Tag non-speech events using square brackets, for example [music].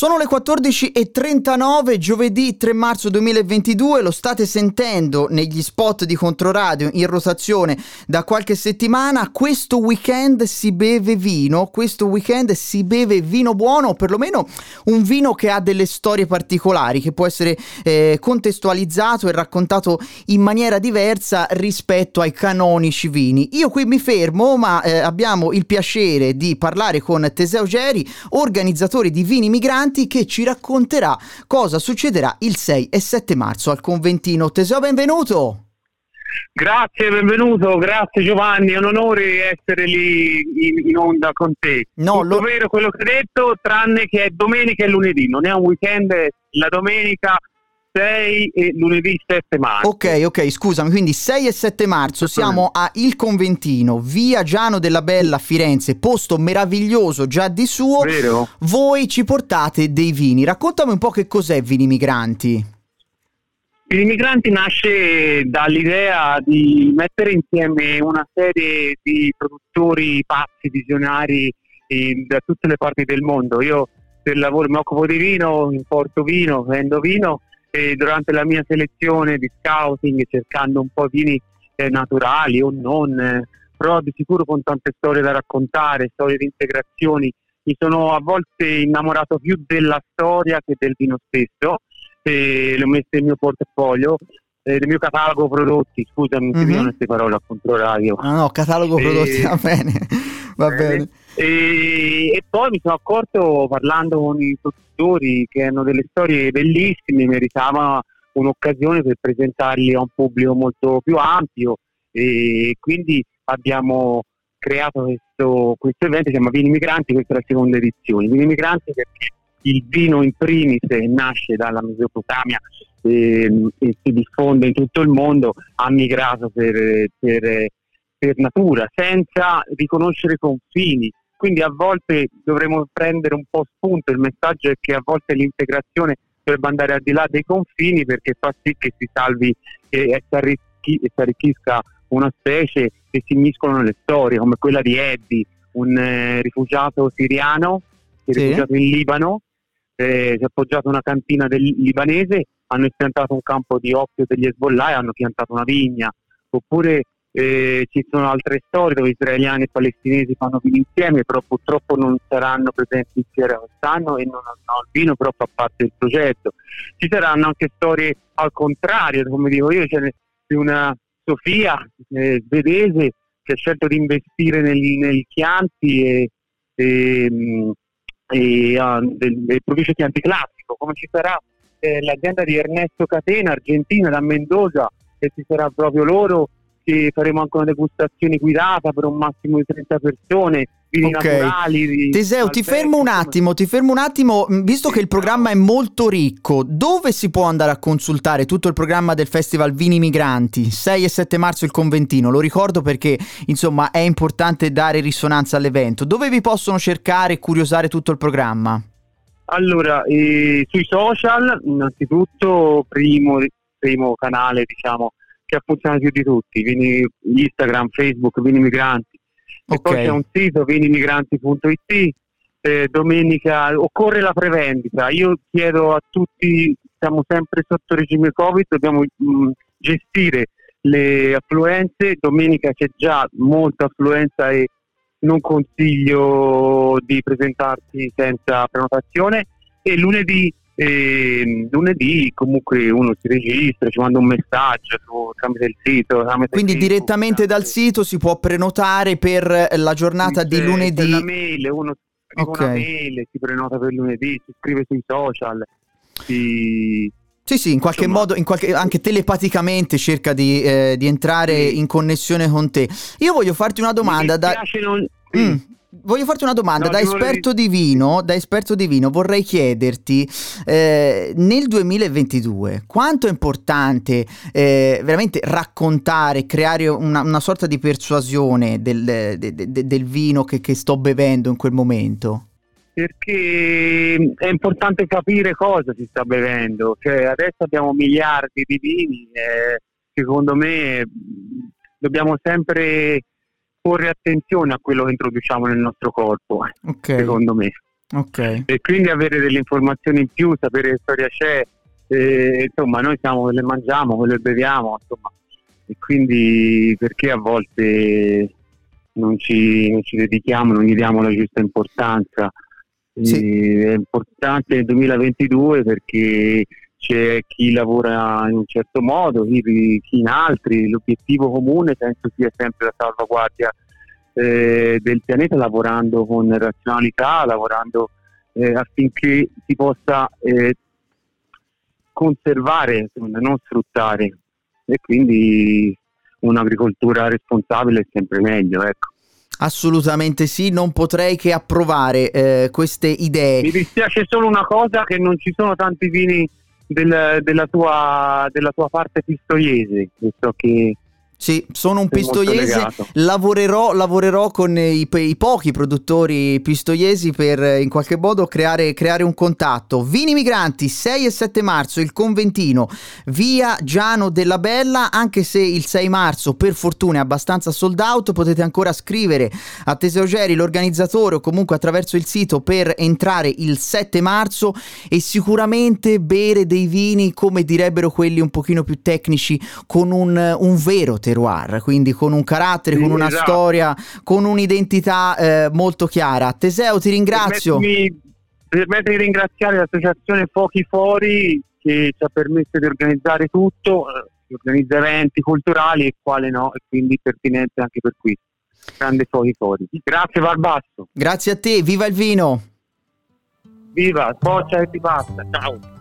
Sono le 14.39, giovedì 3 marzo 2022, lo state sentendo negli spot di Controradio in rotazione da qualche settimana. Questo weekend si beve vino, questo weekend si beve vino buono, o perlomeno un vino che ha delle storie particolari, che può essere eh, contestualizzato e raccontato in maniera diversa rispetto ai canonici vini. Io qui mi fermo, ma eh, abbiamo il piacere di parlare con Teseo Geri, organizzatore di Vini Migranti Santi che ci racconterà cosa succederà il 6 e 7 marzo al Conventino. Teseo, benvenuto! Grazie, benvenuto, grazie Giovanni, è un onore essere lì in, in onda con te. No, Tutto lo... vero quello che hai detto, tranne che è domenica e lunedì, non è un weekend, la domenica 6 e lunedì 7 marzo. Ok, ok, scusami, quindi 6 e 7 marzo siamo a Il Conventino, via Giano della Bella Firenze, posto meraviglioso già di suo. Vero. Voi ci portate dei vini. Raccontami un po' che cos'è Vini Migranti. Vini Migranti nasce dall'idea di mettere insieme una serie di produttori pazzi, visionari eh, da tutte le parti del mondo. Io per lavoro mi occupo di vino, importo vino, vendo vino e durante la mia selezione di scouting cercando un po' vini eh, naturali o non, eh, però di sicuro con tante storie da raccontare, storie di integrazioni. Mi sono a volte innamorato più della storia che del vino stesso e l'ho messo nel mio portafoglio eh, nel mio catalogo prodotti, scusami, mm-hmm. non queste parole a controradio. No, no, catalogo prodotti, va bene, [laughs] va bene. bene. E, e, poi mi sono accorto parlando con i produttori che hanno delle storie bellissime, meritava un'occasione per presentarli a un pubblico molto più ampio e quindi abbiamo creato questo, questo evento che si chiama Vini Migranti, questa è la seconda edizione. Vini Migranti perché il vino in primis nasce dalla Mesopotamia e, ehm, e si diffonde in tutto il mondo, ha migrato per, per, per natura, senza riconoscere confini quindi a volte dovremo prendere un po' spunto, il messaggio è che a volte l'integrazione dovrebbe andare al di là dei confini perché fa sì che si salvi e si, arricchi, e si arricchisca una specie che si miscolano nelle storie, come quella di Eddie, un eh, rifugiato siriano che è sì. rifugiato in Libano, eh, si è appoggiato a una cantina del libanese, hanno piantato un campo di oppio degli Hezbollah e hanno piantato una vigna, oppure eh, ci sono altre storie dove israeliani e palestinesi fanno vino insieme, però purtroppo non saranno presenti in fiera quest'anno e non hanno il vino, però fa parte del progetto. Ci saranno anche storie al contrario, come dico io, c'è una Sofia eh, svedese che ha scelto di investire negli, negli Chianti e, e, e uh, del, del provincia Chianti Classico, come ci sarà eh, l'azienda di Ernesto Catena, argentina, da Mendoza, e ci sarà proprio loro che faremo anche una degustazione guidata per un massimo di 30 persone. Vini okay. naturali. Teseo, ti fermo un attimo, ti fermo un attimo, visto che il programma è molto ricco, dove si può andare a consultare tutto il programma del Festival Vini Migranti? 6 e 7 marzo il Conventino, lo ricordo perché insomma è importante dare risonanza all'evento. Dove vi possono cercare e curiosare tutto il programma? Allora, eh, sui social, innanzitutto, primo, primo canale diciamo che ha funzionato più di tutti, Vini, Instagram, Facebook, Vini Migranti. Okay. E poi c'è un sito vinimigranti.it, eh, domenica occorre la prevendita. Io chiedo a tutti, siamo sempre sotto regime Covid, dobbiamo mh, mm, gestire le affluenze, domenica c'è già molta affluenza e non consiglio di presentarsi senza prenotazione e lunedì e lunedì comunque uno si registra, ci manda un messaggio su, tramite il sito. Tramite Quindi Facebook, direttamente tramite... dal sito si può prenotare per la giornata di lunedì. La mail, uno scrive okay. una mail, si prenota per lunedì, si scrive sui social, si... Sì, sì, in qualche Insomma, modo, in qualche, anche telepaticamente cerca di, eh, di entrare sì. in connessione con te. Io voglio farti una domanda. Mi da... non... Mm. Voglio farti una domanda, no, da, esperto di vino, da esperto di vino vorrei chiederti, eh, nel 2022 quanto è importante eh, veramente raccontare, creare una, una sorta di persuasione del, de, de, del vino che, che sto bevendo in quel momento? perché è importante capire cosa si sta bevendo. Cioè, adesso abbiamo miliardi di vini e secondo me dobbiamo sempre porre attenzione a quello che introduciamo nel nostro corpo, okay. secondo me. Okay. E quindi avere delle informazioni in più, sapere che storia c'è, e, insomma noi siamo quello che mangiamo, quello che beviamo, insomma, e quindi perché a volte non ci, non ci dedichiamo, non gli diamo la giusta importanza. Sì. È importante nel 2022 perché c'è chi lavora in un certo modo, chi, chi in altri, l'obiettivo comune penso sia sempre la salvaguardia eh, del pianeta lavorando con razionalità, lavorando eh, affinché si possa eh, conservare, non sfruttare e quindi un'agricoltura responsabile è sempre meglio. Ecco. Assolutamente sì, non potrei che approvare eh, queste idee. Mi dispiace solo una cosa che non ci sono tanti vini del, della, tua, della tua parte pistoiese, visto che sì, sono un pistoiese, lavorerò, lavorerò, con i, i, pochi produttori pistoiesi per in qualche modo creare, creare, un contatto. Vini Migranti, 6 e 7 marzo, il Conventino, via Giano della Bella, anche se il 6 marzo per fortuna è abbastanza sold out, potete ancora scrivere a Teseo Geri, l'organizzatore, o comunque attraverso il sito per entrare il 7 marzo e sicuramente bere dei vini, come direbbero quelli un pochino più tecnici, con un, un vero terrorismo terroir, quindi con un carattere, sì, con una esatto. storia, con un'identità eh, molto chiara. Teseo, ti ringrazio. Permettimi di ringraziare l'associazione Fochi Fori che ci ha permesso di organizzare tutto, eh, organizza eventi culturali e quale no, e quindi pertinente anche per qui. Grande Fochi Fori. Grazie Barbasso. Grazie a te, viva il vino. Viva, boccia e ti passa. Ciao.